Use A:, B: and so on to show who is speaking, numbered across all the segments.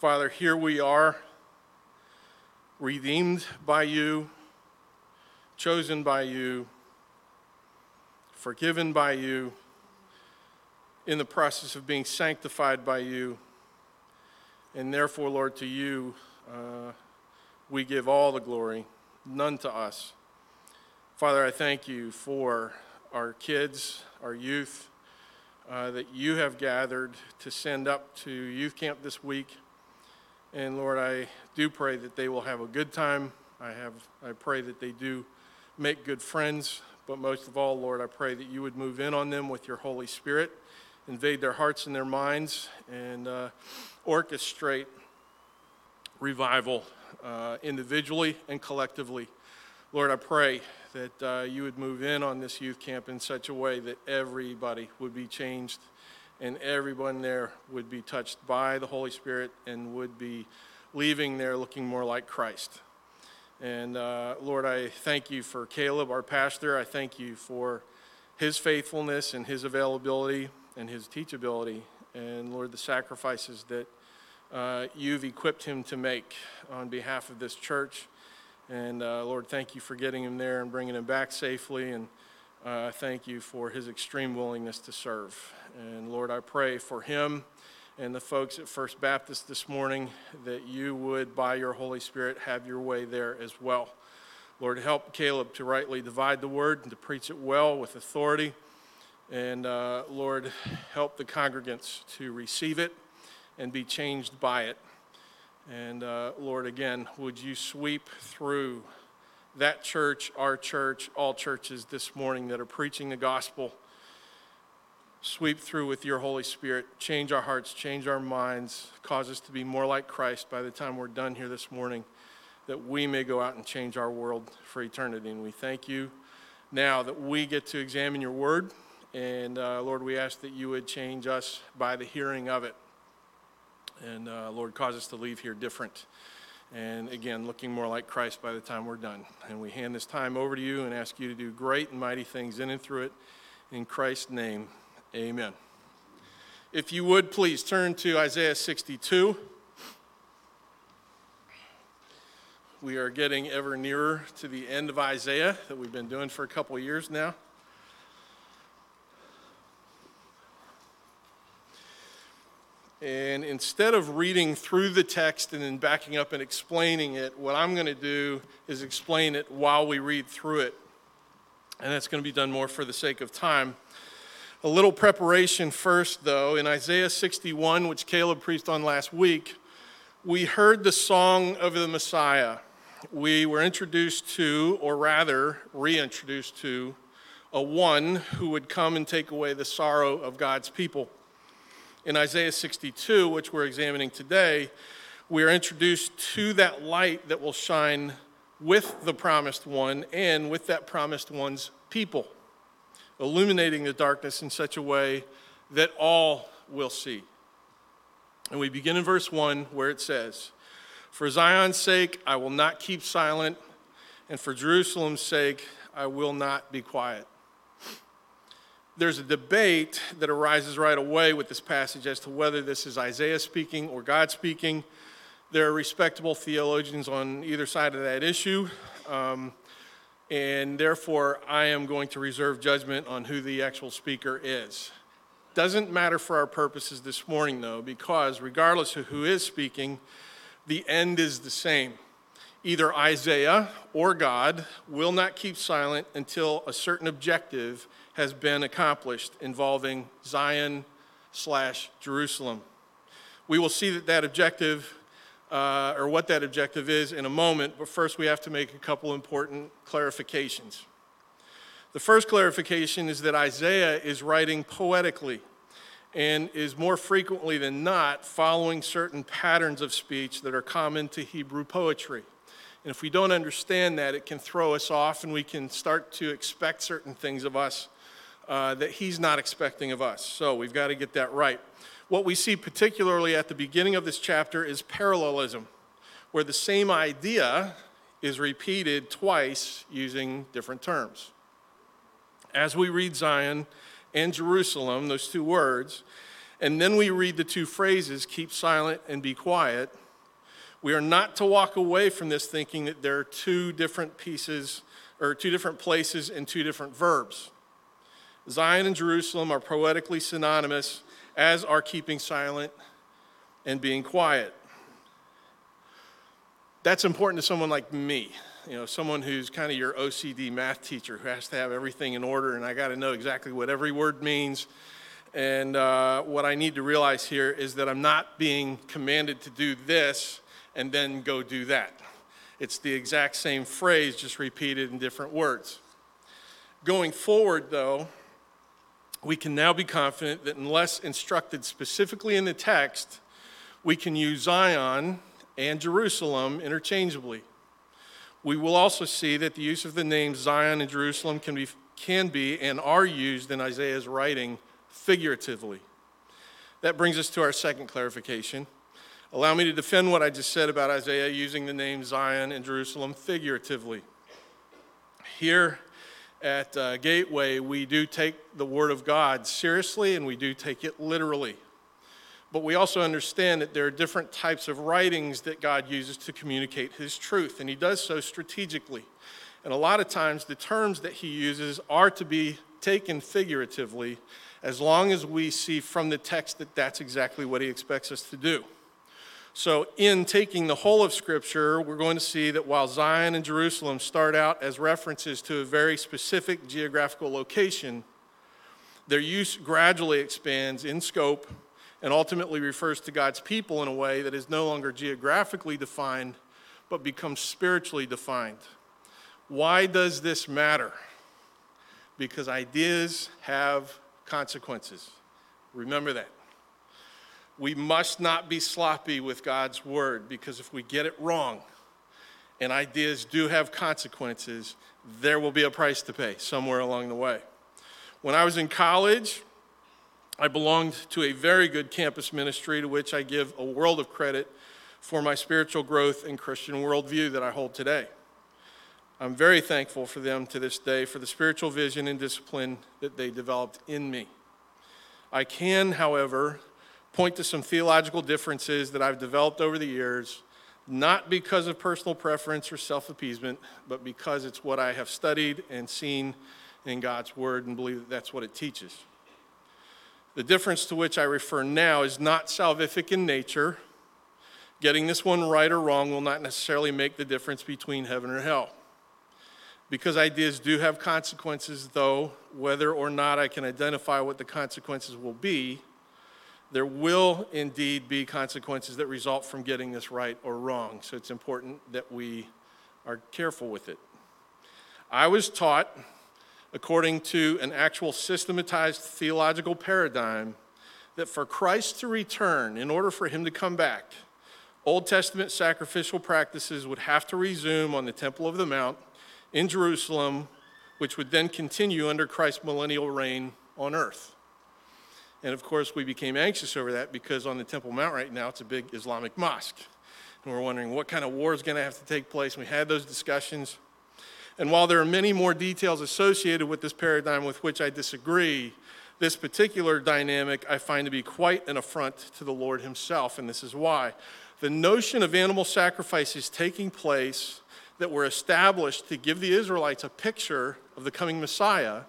A: Father, here we are, redeemed by you, chosen by you, forgiven by you, in the process of being sanctified by you. And therefore, Lord, to you uh, we give all the glory, none to us. Father, I thank you for our kids, our youth, uh, that you have gathered to send up to youth camp this week. And Lord, I do pray that they will have a good time. I have I pray that they do make good friends, but most of all, Lord, I pray that you would move in on them with your Holy Spirit, invade their hearts and their minds, and uh, orchestrate revival uh, individually and collectively. Lord, I pray that uh, you would move in on this youth camp in such a way that everybody would be changed and everyone there would be touched by the Holy Spirit and would be leaving there looking more like Christ. And uh, Lord, I thank you for Caleb, our pastor. I thank you for his faithfulness and his availability and his teachability. And Lord, the sacrifices that uh, you've equipped him to make on behalf of this church. And uh, Lord, thank you for getting him there and bringing him back safely. And uh, thank you for his extreme willingness to serve. And Lord, I pray for him and the folks at First Baptist this morning that you would, by your Holy Spirit, have your way there as well. Lord, help Caleb to rightly divide the word and to preach it well with authority. And uh, Lord, help the congregants to receive it and be changed by it. And uh, Lord, again, would you sweep through that church, our church, all churches this morning that are preaching the gospel? sweep through with your Holy Spirit, change our hearts, change our minds, cause us to be more like Christ by the time we're done here this morning, that we may go out and change our world for eternity. And we thank you now that we get to examine your word. And uh, Lord, we ask that you would change us by the hearing of it. And uh, Lord, cause us to leave here different. And again, looking more like Christ by the time we're done. And we hand this time over to you and ask you to do great and mighty things in and through it. In Christ's name, Amen. If you would please turn to Isaiah 62. We are getting ever nearer to the end of Isaiah that we've been doing for a couple years now. And instead of reading through the text and then backing up and explaining it, what I'm going to do is explain it while we read through it. And that's going to be done more for the sake of time. A little preparation first, though. In Isaiah 61, which Caleb preached on last week, we heard the song of the Messiah. We were introduced to, or rather, reintroduced to, a one who would come and take away the sorrow of God's people. In Isaiah 62, which we're examining today, we are introduced to that light that will shine with the promised one and with that promised one's people illuminating the darkness in such a way that all will see. And we begin in verse 1 where it says, For Zion's sake, I will not keep silent, and for Jerusalem's sake, I will not be quiet. There's a debate that arises right away with this passage as to whether this is Isaiah speaking or God speaking. There are respectable theologians on either side of that issue. Um, and therefore I am going to reserve judgment on who the actual speaker is. Doesn't matter for our purposes this morning, though, because regardless of who is speaking, the end is the same. Either Isaiah or God will not keep silent until a certain objective has been accomplished involving Zion slash Jerusalem. We will see that that objective uh, or what that objective is in a moment, but first we have to make a couple important clarifications. The first clarification is that Isaiah is writing poetically and is more frequently than not following certain patterns of speech that are common to Hebrew poetry. And if we don't understand that, it can throw us off and we can start to expect certain things of us uh, that he's not expecting of us. So we've got to get that right. What we see particularly at the beginning of this chapter is parallelism, where the same idea is repeated twice using different terms. As we read Zion and Jerusalem, those two words, and then we read the two phrases, keep silent and be quiet, we are not to walk away from this thinking that there are two different pieces or two different places and two different verbs. Zion and Jerusalem are poetically synonymous, as are keeping silent and being quiet. That's important to someone like me, you know, someone who's kind of your OCD math teacher who has to have everything in order, and I got to know exactly what every word means. And uh, what I need to realize here is that I'm not being commanded to do this and then go do that. It's the exact same phrase, just repeated in different words. Going forward, though, we can now be confident that unless instructed specifically in the text, we can use Zion and Jerusalem interchangeably. We will also see that the use of the names Zion and Jerusalem can be, can be and are used in Isaiah's writing figuratively. That brings us to our second clarification. Allow me to defend what I just said about Isaiah using the name Zion and Jerusalem figuratively. Here at uh, Gateway, we do take the Word of God seriously and we do take it literally. But we also understand that there are different types of writings that God uses to communicate His truth, and He does so strategically. And a lot of times, the terms that He uses are to be taken figuratively as long as we see from the text that that's exactly what He expects us to do. So, in taking the whole of Scripture, we're going to see that while Zion and Jerusalem start out as references to a very specific geographical location, their use gradually expands in scope and ultimately refers to God's people in a way that is no longer geographically defined, but becomes spiritually defined. Why does this matter? Because ideas have consequences. Remember that we must not be sloppy with God's word because if we get it wrong and ideas do have consequences, there will be a price to pay somewhere along the way. When I was in college, I belonged to a very good campus ministry to which I give a world of credit for my spiritual growth and Christian worldview that I hold today. I'm very thankful for them to this day for the spiritual vision and discipline that they developed in me. I can, however, point to some theological differences that I've developed over the years, not because of personal preference or self appeasement, but because it's what I have studied and seen in God's Word and believe that that's what it teaches. The difference to which I refer now is not salvific in nature. Getting this one right or wrong will not necessarily make the difference between heaven or hell. Because ideas do have consequences, though, whether or not I can identify what the consequences will be, there will indeed be consequences that result from getting this right or wrong. So it's important that we are careful with it. I was taught, according to an actual systematized theological paradigm, that for Christ to return, in order for him to come back, Old Testament sacrificial practices would have to resume on the Temple of the Mount in Jerusalem, which would then continue under Christ's millennial reign on earth. And of course, we became anxious over that because on the Temple Mount right now, it's a big Islamic mosque. And we're wondering what kind of war is going to have to take place. And we had those discussions. And while there are many more details associated with this paradigm with which I disagree, this particular dynamic I find to be quite an affront to the Lord Himself. And this is why. The notion of animal sacrifices taking place that were established to give the Israelites a picture of the coming Messiah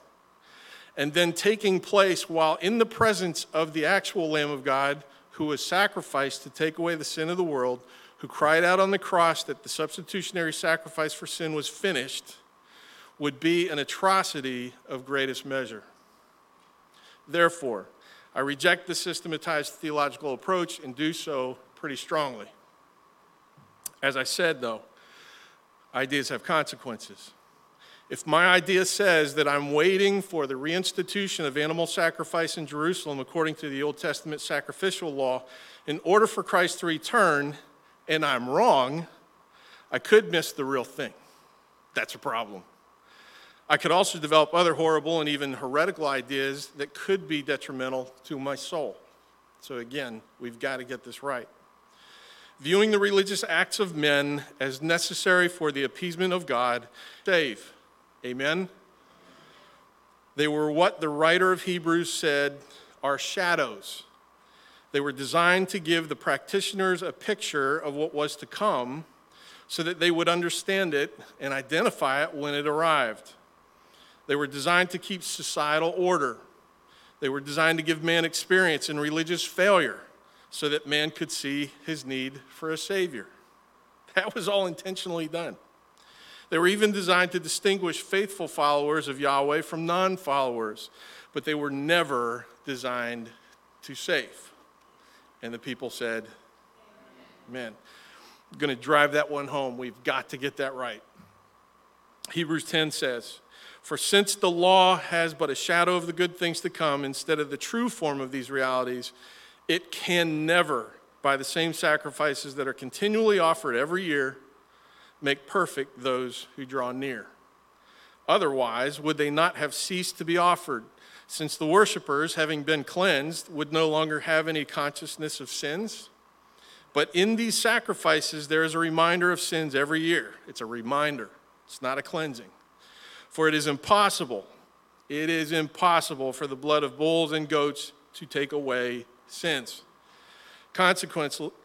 A: and then taking place while in the presence of the actual Lamb of God who was sacrificed to take away the sin of the world, who cried out on the cross that the substitutionary sacrifice for sin was finished, would be an atrocity of greatest measure. Therefore, I reject the systematized theological approach and do so pretty strongly. As I said, though, ideas have consequences. If my idea says that I'm waiting for the reinstitution of animal sacrifice in Jerusalem according to the Old Testament sacrificial law in order for Christ to return, and I'm wrong, I could miss the real thing. That's a problem. I could also develop other horrible and even heretical ideas that could be detrimental to my soul. So, again, we've got to get this right. Viewing the religious acts of men as necessary for the appeasement of God, save Amen? They were what the writer of Hebrews said are shadows They were designed to give the practitioners a picture of what was to come so that they would understand it and identify it when it arrived. They were designed to keep societal order. They were designed to give man experience in religious failure so that man could see his need for a Savior. That was all intentionally done. They were even designed to distinguish faithful followers of Yahweh from non followers, but they were never designed to save. And the people said, Amen. I'm going to drive that one home. We've got to get that right. Hebrews 10 says, For since the law has but a shadow of the good things to come instead of the true form of these realities, it can never, by the same sacrifices that are continually offered every year, make perfect those who draw near. Otherwise, would they not have ceased to be offered, since the worshippers, having been cleansed, would no longer have any consciousness of sins? But in these sacrifices, there is a reminder of sins every year. It's a reminder, it's not a cleansing. For it is impossible, it is impossible for the blood of bulls and goats to take away sins. Consequently,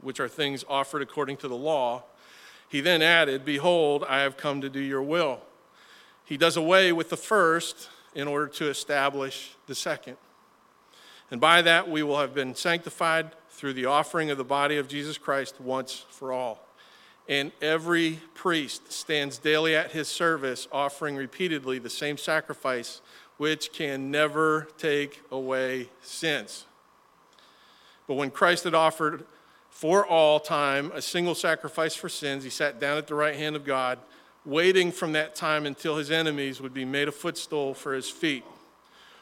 A: which are things offered according to the law, he then added, Behold, I have come to do your will. He does away with the first in order to establish the second. And by that, we will have been sanctified through the offering of the body of Jesus Christ once for all. And every priest stands daily at his service, offering repeatedly the same sacrifice, which can never take away sins. But when Christ had offered for all time a single sacrifice for sins, he sat down at the right hand of God, waiting from that time until his enemies would be made a footstool for his feet.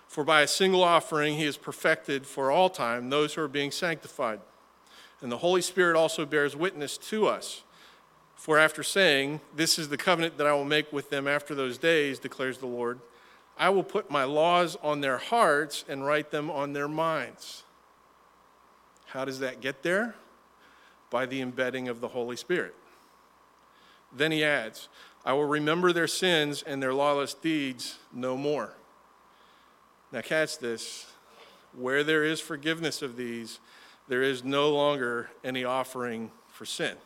A: For by a single offering, he has perfected for all time those who are being sanctified. And the Holy Spirit also bears witness to us. For after saying, This is the covenant that I will make with them after those days, declares the Lord, I will put my laws on their hearts and write them on their minds. How does that get there? By the embedding of the Holy Spirit. Then he adds, I will remember their sins and their lawless deeds no more. Now, catch this. Where there is forgiveness of these, there is no longer any offering for sin.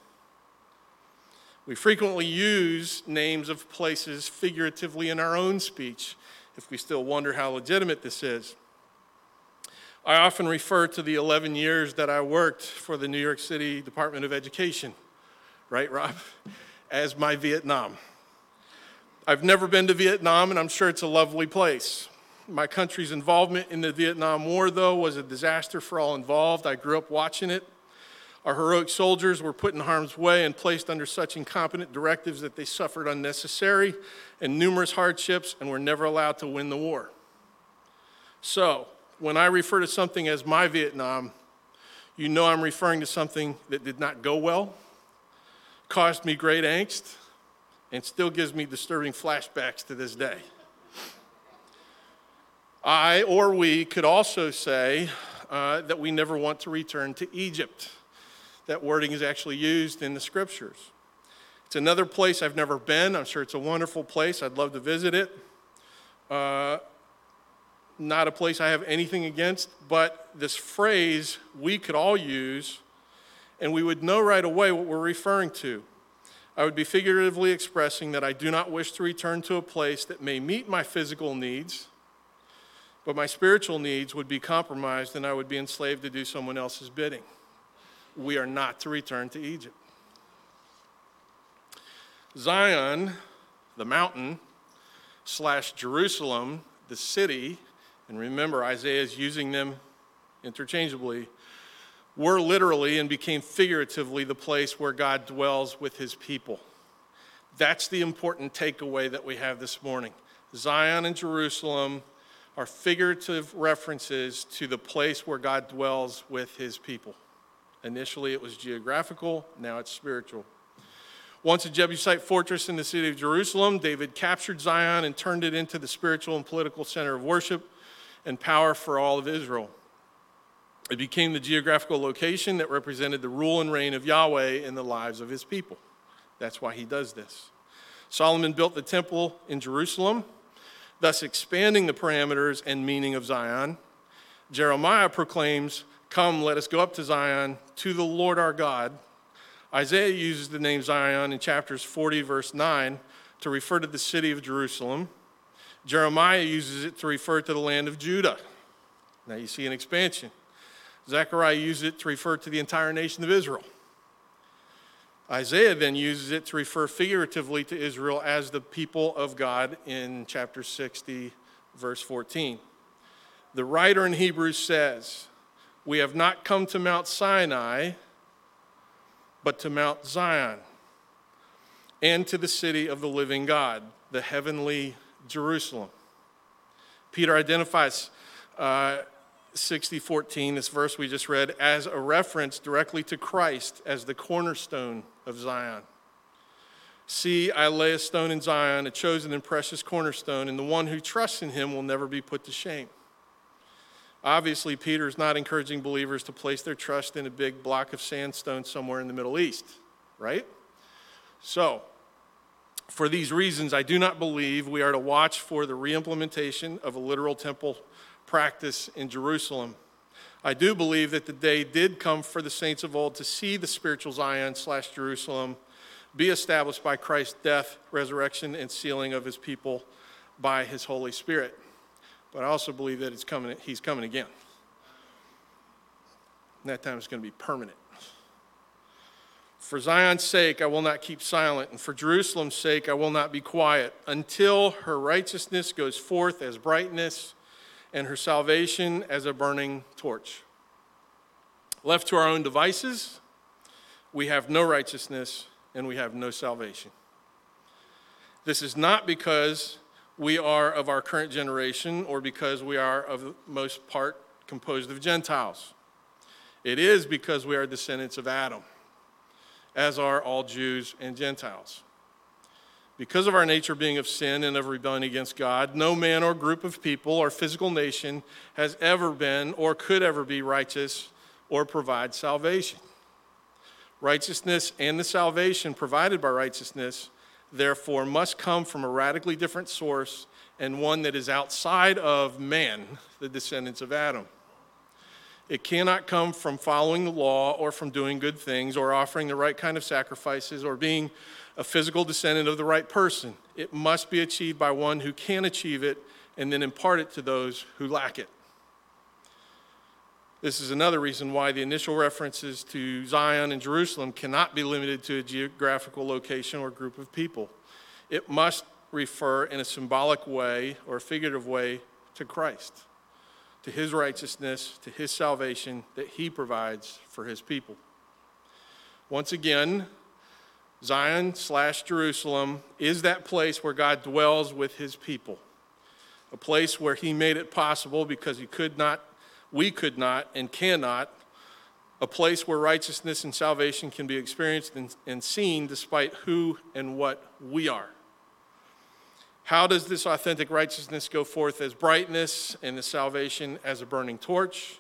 A: We frequently use names of places figuratively in our own speech if we still wonder how legitimate this is. I often refer to the 11 years that I worked for the New York City Department of Education, right, Rob, as my Vietnam. I've never been to Vietnam, and I'm sure it's a lovely place. My country's involvement in the Vietnam War, though, was a disaster for all involved. I grew up watching it. Our heroic soldiers were put in harm's way and placed under such incompetent directives that they suffered unnecessary and numerous hardships and were never allowed to win the war. So, when I refer to something as my Vietnam, you know I'm referring to something that did not go well, caused me great angst, and still gives me disturbing flashbacks to this day. I or we could also say uh, that we never want to return to Egypt. That wording is actually used in the scriptures. It's another place I've never been. I'm sure it's a wonderful place. I'd love to visit it. Uh, not a place I have anything against, but this phrase we could all use, and we would know right away what we're referring to. I would be figuratively expressing that I do not wish to return to a place that may meet my physical needs but my spiritual needs would be compromised and I would be enslaved to do someone else's bidding. We are not to return to Egypt. Zion, the mountain, slash Jerusalem, the city, and remember Isaiah is using them interchangeably, were literally and became figuratively the place where God dwells with his people. That's the important takeaway that we have this morning. Zion and Jerusalem are figurative references to the place where God dwells with his people. Initially, it was geographical, now it's spiritual. Once a Jebusite fortress in the city of Jerusalem, David captured Zion and turned it into the spiritual and political center of worship and power for all of Israel. It became the geographical location that represented the rule and reign of Yahweh in the lives of his people. That's why he does this. Solomon built the temple in Jerusalem, thus expanding the parameters and meaning of Zion. Jeremiah proclaims, Come, let us go up to Zion, to the Lord our God. Isaiah uses the name Zion in chapters 40, verse 9, to refer to the city of Jerusalem. Jeremiah uses it to refer to the land of Judah. Now you see an expansion. Zechariah uses it to refer to the entire nation of Israel. Isaiah then uses it to refer figuratively to Israel as the people of God in chapter 60, verse 14. The writer in Hebrews says, We have not come to Mount Sinai, but to Mount Zion, and to the city of the living God, the heavenly Jerusalem. Peter identifies uh, 60 14, this verse we just read, as a reference directly to Christ as the cornerstone of Zion. See, I lay a stone in Zion, a chosen and precious cornerstone, and the one who trusts in him will never be put to shame. Obviously, Peter is not encouraging believers to place their trust in a big block of sandstone somewhere in the Middle East, right? So, for these reasons, I do not believe we are to watch for the reimplementation of a literal temple practice in Jerusalem. I do believe that the day did come for the saints of old to see the spiritual Zion slash Jerusalem be established by Christ's death, resurrection, and sealing of his people by his Holy Spirit. But I also believe that it's coming, he's coming again. And that time is going to be permanent. For Zion's sake, I will not keep silent, and for Jerusalem's sake, I will not be quiet until her righteousness goes forth as brightness and her salvation as a burning torch. Left to our own devices, we have no righteousness and we have no salvation. This is not because we are of our current generation or because we are of the most part composed of Gentiles. It is because we are descendants of Adam, as are all Jews and Gentiles. Because of our nature being of sin and of rebellion against God, no man or group of people or physical nation has ever been or could ever be righteous or provide salvation. Righteousness and the salvation provided by righteousness, therefore, must come from a radically different source and one that is outside of man, the descendants of Adam. It cannot come from following the law or from doing good things or offering the right kind of sacrifices or being a physical descendant of the right person. It must be achieved by one who can achieve it and then impart it to those who lack it. This is another reason why the initial references to Zion and Jerusalem cannot be limited to a geographical location or group of people. It must refer in a symbolic way or figurative way to Christ, to his righteousness, to his salvation that he provides for his people. Once again, Zion slash Jerusalem is that place where God dwells with his people, a place where he made it possible because he could not, we could not, and cannot, a place where righteousness and salvation can be experienced and, and seen despite who and what we are. How does this authentic righteousness go forth as brightness and the salvation as a burning torch?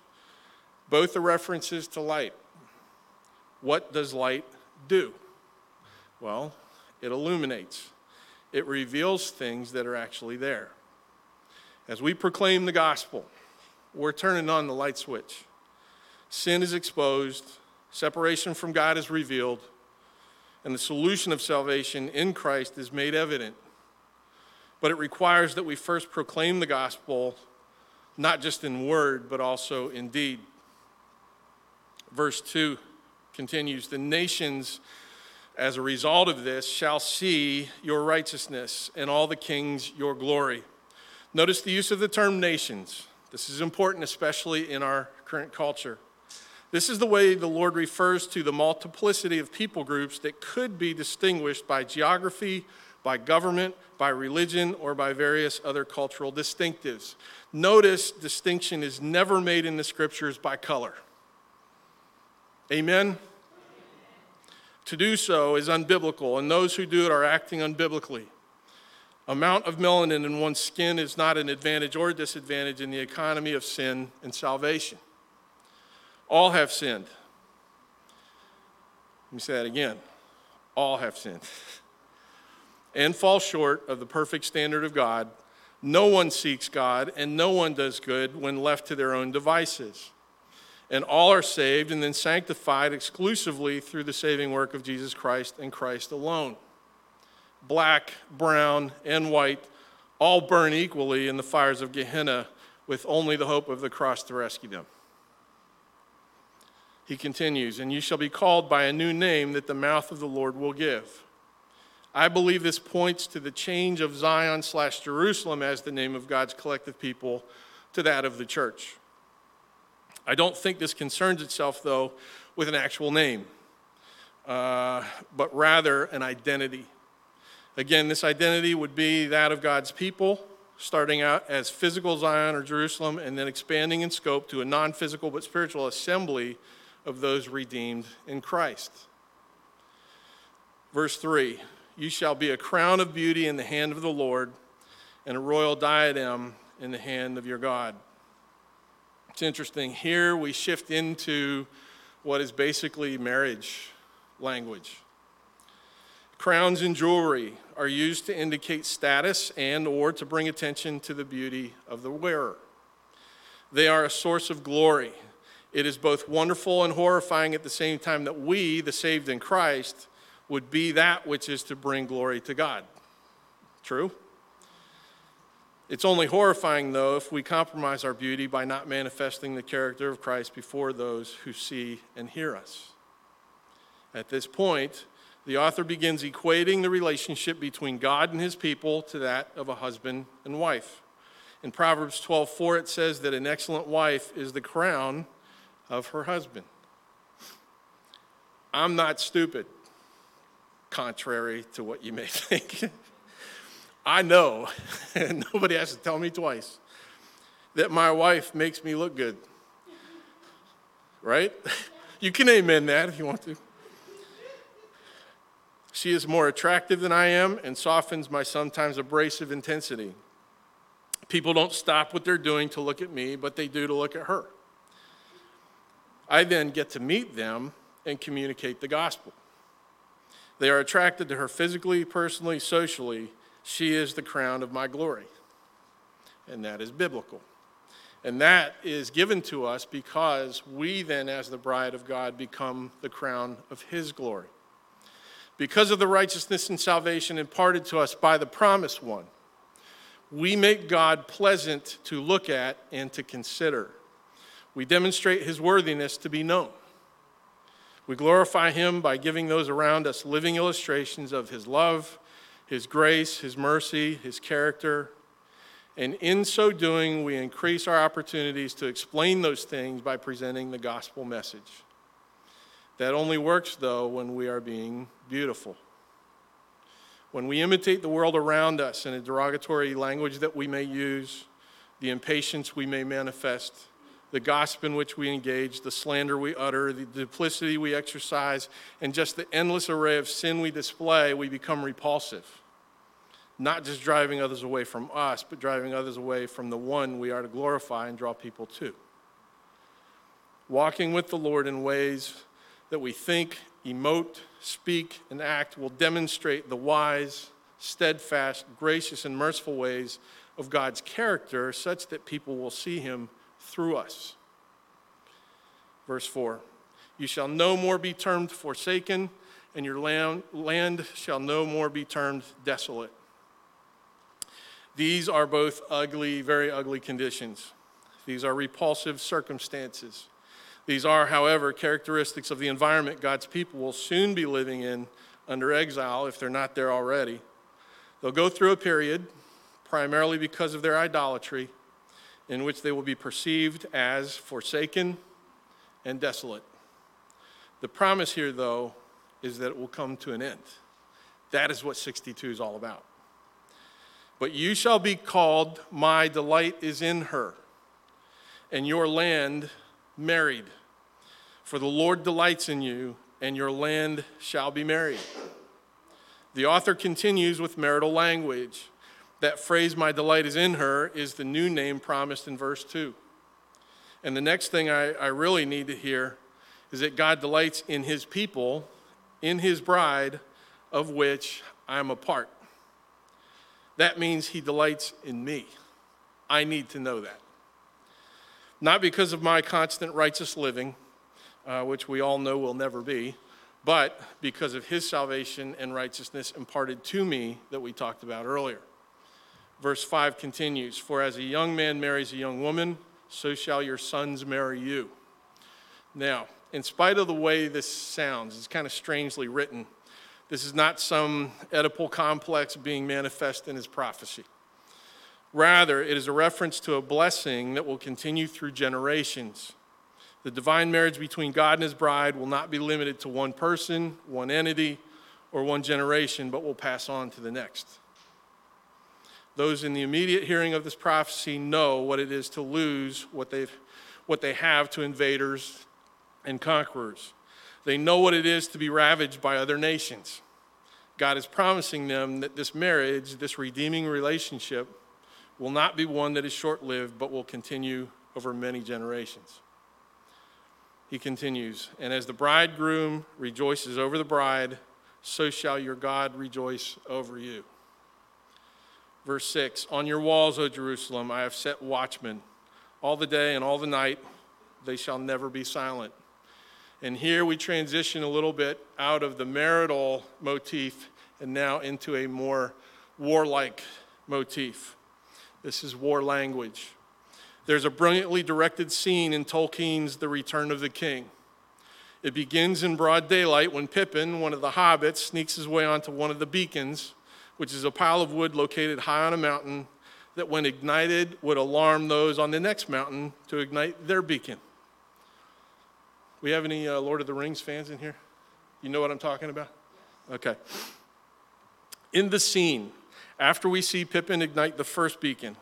A: Both are references to light. What does light do? Well, it illuminates, it reveals things that are actually there. As we proclaim the gospel, we're turning on the light switch. Sin is exposed, separation from God is revealed, and the solution of salvation in Christ is made evident. But it requires that we first proclaim the gospel, not just in word, but also in deed. Verse 2 continues The nations as a result of this, shall see your righteousness, and all the kings your glory. Notice the use of the term nations. This is important, especially in our current culture. This is the way the Lord refers to the multiplicity of people groups that could be distinguished by geography, by government, by religion, or by various other cultural distinctives. Notice distinction is never made in the scriptures by color. Amen? To do so is unbiblical, and those who do it are acting unbiblically. Amount of melanin in one's skin is not an advantage or disadvantage in the economy of sin and salvation. All have sinned. Let me say that again. All have sinned and fall short of the perfect standard of God. No one seeks God, and no one does good when left to their own devices and all are saved and then sanctified exclusively through the saving work of Jesus Christ and Christ alone. Black, brown, and white all burn equally in the fires of Gehenna with only the hope of the cross to rescue them. He continues, and you shall be called by a new name that the mouth of the Lord will give. I believe this points to the change of Zion slash Jerusalem as the name of God's collective people to that of the church. I don't think this concerns itself, though, with an actual name, uh, but rather an identity. Again, this identity would be that of God's people, starting out as physical Zion or Jerusalem, and then expanding in scope to a non physical but spiritual assembly of those redeemed in Christ. Verse 3 You shall be a crown of beauty in the hand of the Lord, and a royal diadem in the hand of your God. It's interesting. Here we shift into what is basically marriage language. Crowns and jewelry are used to indicate status and or to bring attention to the beauty of the wearer. They are a source of glory. It is both wonderful and horrifying at the same time that we, the saved in Christ, would be that which is to bring glory to God. True? It's only horrifying, though, if we compromise our beauty by not manifesting the character of Christ before those who see and hear us. At this point, the author begins equating the relationship between God and his people to that of a husband and wife. In Proverbs 12:4 it says that an excellent wife is the crown of her husband. I'm not stupid, contrary to what you may think. I know, and nobody has to tell me twice, that my wife makes me look good. Right? You can amen that if you want to. She is more attractive than I am and softens my sometimes abrasive intensity. People don't stop what they're doing to look at me, but they do to look at her. I then get to meet them and communicate the gospel. They are attracted to her physically, personally, socially, she is the crown of my glory. And that is biblical. And that is given to us because we then, as the bride of God, become the crown of His glory. Because of the righteousness and salvation imparted to us by the promised one, we make God pleasant to look at and to consider. We demonstrate His worthiness to be known. We glorify Him by giving those around us living illustrations of His love his grace, His mercy, His character. And in so doing, we increase our opportunities to explain those things by presenting the gospel message. That only works, though, when we are being beautiful. When we imitate the world around us in a derogatory language that we may use, the impatience we may manifest, the gossip in which we engage, the slander we utter, the duplicity we exercise, and just the endless array of sin we display, we become repulsive. Not just driving others away from us, but driving others away from the one we are to glorify and draw people to. Walking with the Lord in ways that we think, emote, speak, and act will demonstrate the wise, steadfast, gracious, and merciful ways of God's character such that people will see him through us. Verse 4 You shall no more be termed forsaken, and your land, land shall no more be termed desolate. These are both ugly, very ugly conditions. These are repulsive circumstances. These are, however, characteristics of the environment God's people will soon be living in under exile if they're not there already. They'll go through a period, primarily because of their idolatry, in which they will be perceived as forsaken and desolate. The promise here, though, is that it will come to an end. That is what 62 is all about. But you shall be called, My delight is in her, and your land married. For the Lord delights in you, and your land shall be married. The author continues with marital language. That phrase, my delight is in her, is the new name promised in verse 2. And the next thing I, I really need to hear is that God delights in his people, in his bride, of which I am a part. That means he delights in me. I need to know that. Not because of my constant righteous living, uh, which we all know will never be, but because of his salvation and righteousness imparted to me that we talked about earlier. Verse 5 continues For as a young man marries a young woman, so shall your sons marry you. Now, in spite of the way this sounds, it's kind of strangely written. This is not some Oedipal complex being manifest in his prophecy. Rather, it is a reference to a blessing that will continue through generations. The divine marriage between God and his bride will not be limited to one person, one entity, or one generation, but will pass on to the next. Those in the immediate hearing of this prophecy know what it is to lose what, they've, what they have to invaders and conquerors. They know what it is to be ravaged by other nations. God is promising them that this marriage, this redeeming relationship, will not be one that is short lived, but will continue over many generations. He continues, and as the bridegroom rejoices over the bride, so shall your God rejoice over you. Verse 6 On your walls, O Jerusalem, I have set watchmen. All the day and all the night, they shall never be silent. And here we transition a little bit out of the marital motif and now into a more warlike motif. This is war language. There's a brilliantly directed scene in Tolkien's The Return of the King. It begins in broad daylight when Pippin, one of the hobbits, sneaks his way onto one of the beacons which is a pile of wood located high on a mountain that, when ignited, would alarm those on the next mountain to ignite their beacon. We have any uh, Lord of the Rings fans in here? You know what I'm talking about? Okay. In the scene, after we see Pippin ignite the first beacon,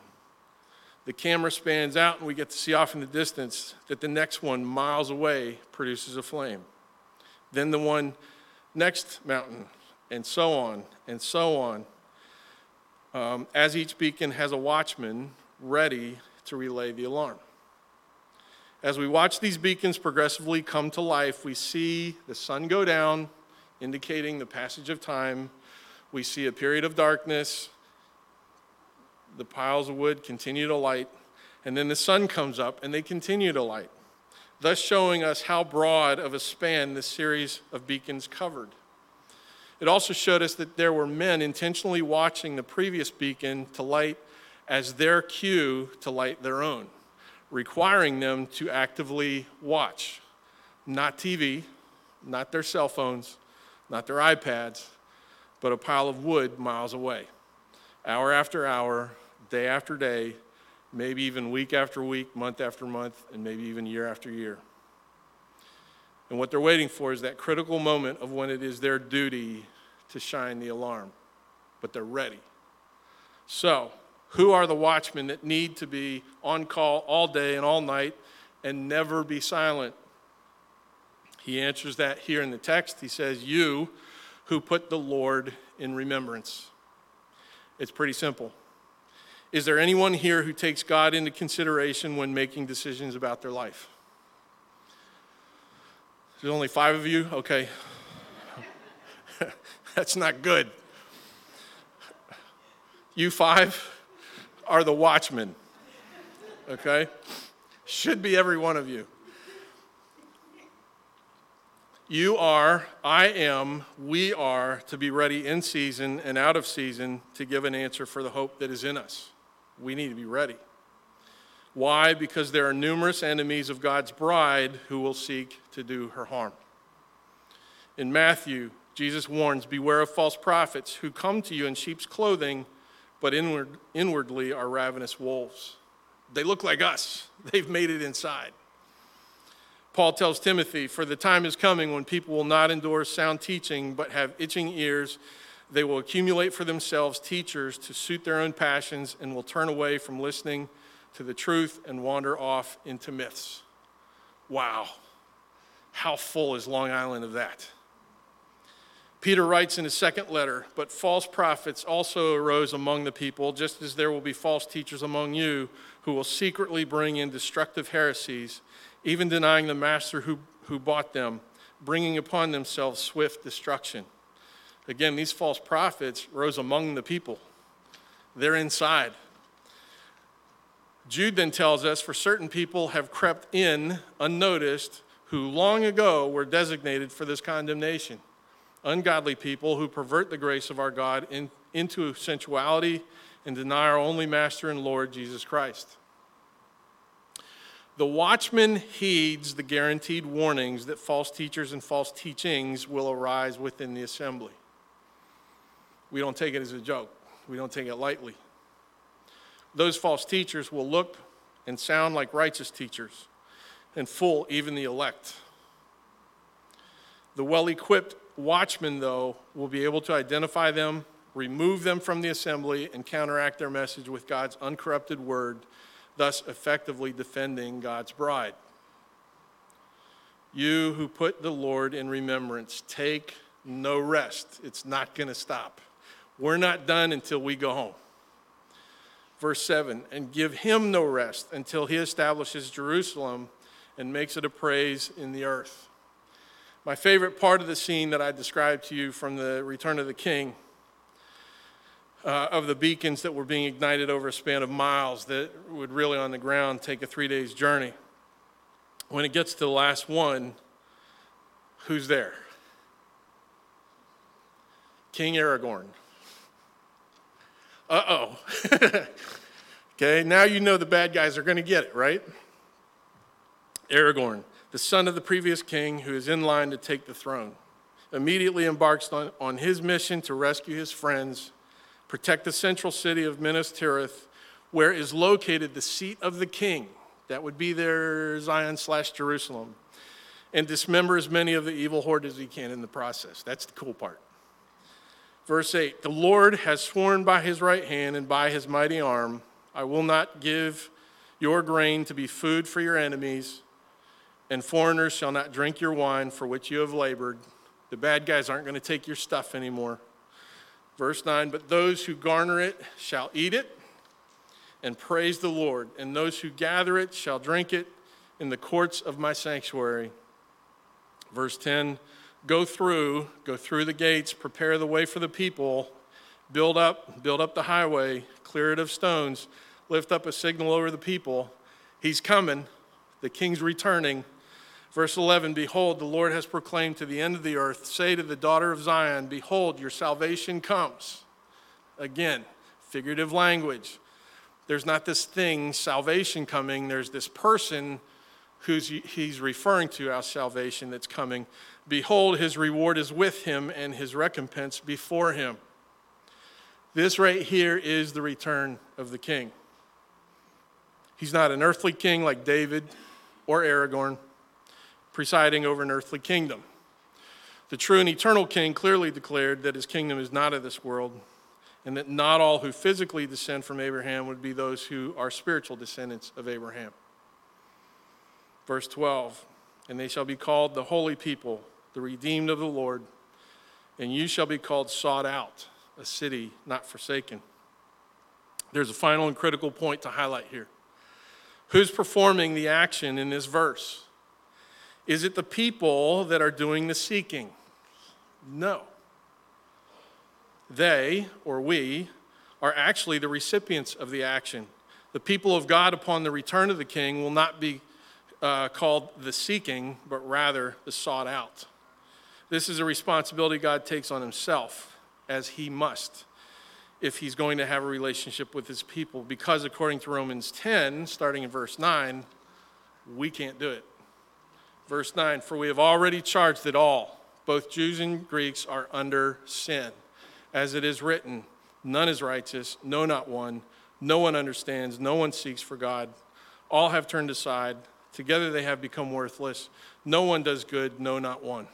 A: the camera spans out and we get to see off in the distance that the next one, miles away, produces a flame. Then the one next mountain and so on and so on, um, as each beacon has a watchman ready to relay the alarm. As we watch these beacons progressively come to life, we see the sun go down, indicating the passage of time. We see a period of darkness. The piles of wood continue to light. And then the sun comes up and they continue to light, thus showing us how broad of a span this series of beacons covered. It also showed us that there were men intentionally watching the previous beacon to light as their cue to light their own, requiring them to actively watch. Not TV, not their cell phones, not their iPads, but a pile of wood miles away. Hour after hour, day after day, maybe even week after week, month after month, and maybe even year after year. And what they're waiting for is that critical moment of when it is their duty to shine the alarm. But they're ready. So, who are the watchmen that need to be on call all day and all night and never be silent? He answers that here in the text. He says, You who put the Lord in remembrance. It's pretty simple. Is there anyone here who takes God into consideration when making decisions about their life? There's only five of you? Okay. That's not good. You five are the watchmen, okay? Should be every one of you. You are, I am, we are to be ready in season and out of season to give an answer for the hope that is in us. We need to be ready. Why? Because there are numerous enemies of God's bride who will seek to do her harm. In Matthew, Jesus warns Beware of false prophets who come to you in sheep's clothing, but inward, inwardly are ravenous wolves. They look like us, they've made it inside. Paul tells Timothy, For the time is coming when people will not endure sound teaching, but have itching ears. They will accumulate for themselves teachers to suit their own passions and will turn away from listening to the truth and wander off into myths. Wow. How full is Long Island of that? Peter writes in his second letter, but false prophets also arose among the people, just as there will be false teachers among you who will secretly bring in destructive heresies, even denying the master who, who bought them, bringing upon themselves swift destruction. Again, these false prophets rose among the people. They're inside. Jude then tells us for certain people have crept in unnoticed who long ago were designated for this condemnation ungodly people who pervert the grace of our God in, into sensuality and deny our only Master and Lord, Jesus Christ. The watchman heeds the guaranteed warnings that false teachers and false teachings will arise within the assembly. We don't take it as a joke, we don't take it lightly. Those false teachers will look and sound like righteous teachers and fool even the elect. The well equipped watchmen, though, will be able to identify them, remove them from the assembly, and counteract their message with God's uncorrupted word, thus effectively defending God's bride. You who put the Lord in remembrance, take no rest. It's not going to stop. We're not done until we go home. Verse 7 and give him no rest until he establishes Jerusalem and makes it a praise in the earth. My favorite part of the scene that I described to you from the Return of the King uh, of the beacons that were being ignited over a span of miles that would really on the ground take a three days journey. When it gets to the last one, who's there? King Aragorn. Uh oh. okay, now you know the bad guys are going to get it, right? Aragorn the son of the previous king who is in line to take the throne, immediately embarks on, on his mission to rescue his friends, protect the central city of Minas Tirith, where is located the seat of the king. That would be their Zion slash Jerusalem. And dismember as many of the evil horde as he can in the process. That's the cool part. Verse 8 The Lord has sworn by his right hand and by his mighty arm, I will not give your grain to be food for your enemies and foreigners shall not drink your wine for which you have labored. The bad guys aren't going to take your stuff anymore. Verse 9, but those who garner it shall eat it and praise the Lord, and those who gather it shall drink it in the courts of my sanctuary. Verse 10, go through, go through the gates, prepare the way for the people, build up, build up the highway, clear it of stones, lift up a signal over the people. He's coming, the king's returning. Verse 11 Behold, the Lord has proclaimed to the end of the earth, say to the daughter of Zion, Behold, your salvation comes. Again, figurative language. There's not this thing, salvation coming, there's this person who's he's referring to as salvation that's coming. Behold, his reward is with him and his recompense before him. This right here is the return of the king. He's not an earthly king like David or Aragorn presiding over an earthly kingdom. The true and eternal king clearly declared that his kingdom is not of this world, and that not all who physically descend from Abraham would be those who are spiritual descendants of Abraham. Verse 12 And they shall be called the holy people, the redeemed of the Lord, and you shall be called sought out, a city not forsaken. There's a final and critical point to highlight here. Who's performing the action in this verse? Is it the people that are doing the seeking? No. They, or we, are actually the recipients of the action. The people of God upon the return of the king will not be uh, called the seeking, but rather the sought out. This is a responsibility God takes on himself, as he must, if he's going to have a relationship with his people, because according to Romans 10, starting in verse 9, we can't do it. Verse 9 For we have already charged that all, both Jews and Greeks, are under sin. As it is written, none is righteous, no, not one. No one understands, no one seeks for God. All have turned aside. Together they have become worthless. No one does good, no, not one.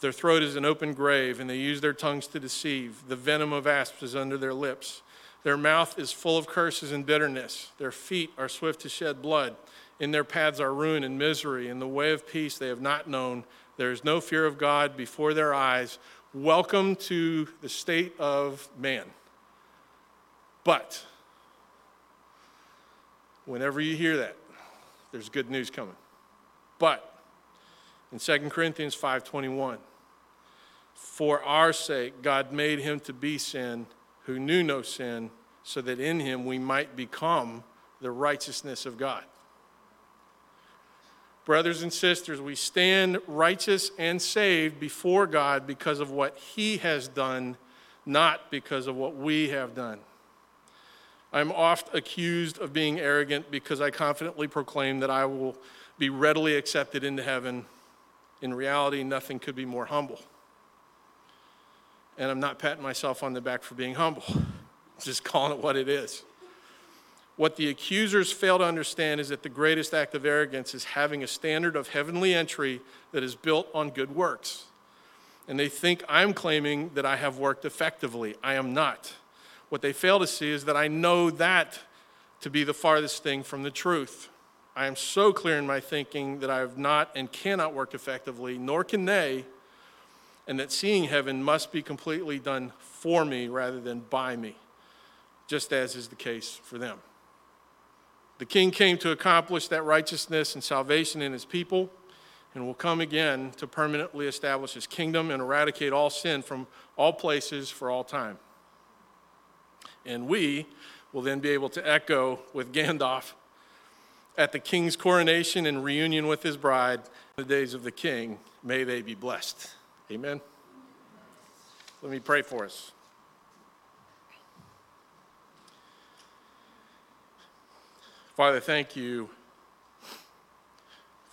A: Their throat is an open grave, and they use their tongues to deceive. The venom of asps is under their lips. Their mouth is full of curses and bitterness. Their feet are swift to shed blood In their paths are ruin and misery. In the way of peace they have not known. There is no fear of God before their eyes. Welcome to the state of man. But whenever you hear that, there's good news coming. But in 2 Corinthians 5:21, for our sake God made him to be sin who knew no sin, so that in him we might become the righteousness of God. Brothers and sisters, we stand righteous and saved before God because of what he has done, not because of what we have done. I'm oft accused of being arrogant because I confidently proclaim that I will be readily accepted into heaven. In reality, nothing could be more humble. And I'm not patting myself on the back for being humble, just calling it what it is. What the accusers fail to understand is that the greatest act of arrogance is having a standard of heavenly entry that is built on good works. And they think I'm claiming that I have worked effectively. I am not. What they fail to see is that I know that to be the farthest thing from the truth. I am so clear in my thinking that I have not and cannot work effectively, nor can they, and that seeing heaven must be completely done for me rather than by me, just as is the case for them. The king came to accomplish that righteousness and salvation in his people and will come again to permanently establish his kingdom and eradicate all sin from all places for all time. And we will then be able to echo with Gandalf at the king's coronation and reunion with his bride, the days of the king. May they be blessed. Amen. Let me pray for us. Father, thank you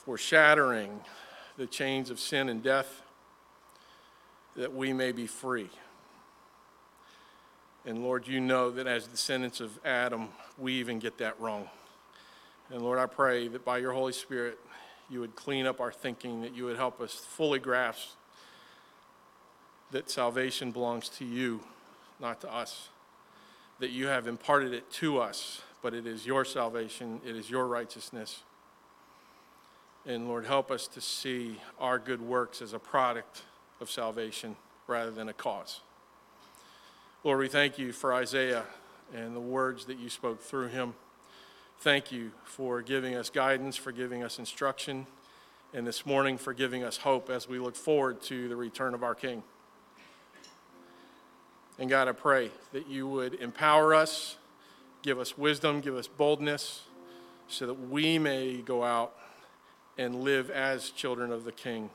A: for shattering the chains of sin and death that we may be free. And Lord, you know that as descendants of Adam, we even get that wrong. And Lord, I pray that by your Holy Spirit, you would clean up our thinking, that you would help us fully grasp that salvation belongs to you, not to us, that you have imparted it to us, but it is your salvation, it is your righteousness. And Lord, help us to see our good works as a product of salvation rather than a cause. Lord, we thank you for Isaiah and the words that you spoke through him. Thank you for giving us guidance, for giving us instruction, and this morning for giving us hope as we look forward to the return of our King. And God, I pray that you would empower us, give us wisdom, give us boldness, so that we may go out and live as children of the King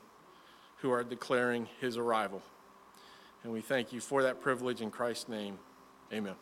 A: who are declaring his arrival. And we thank you for that privilege in Christ's name. Amen.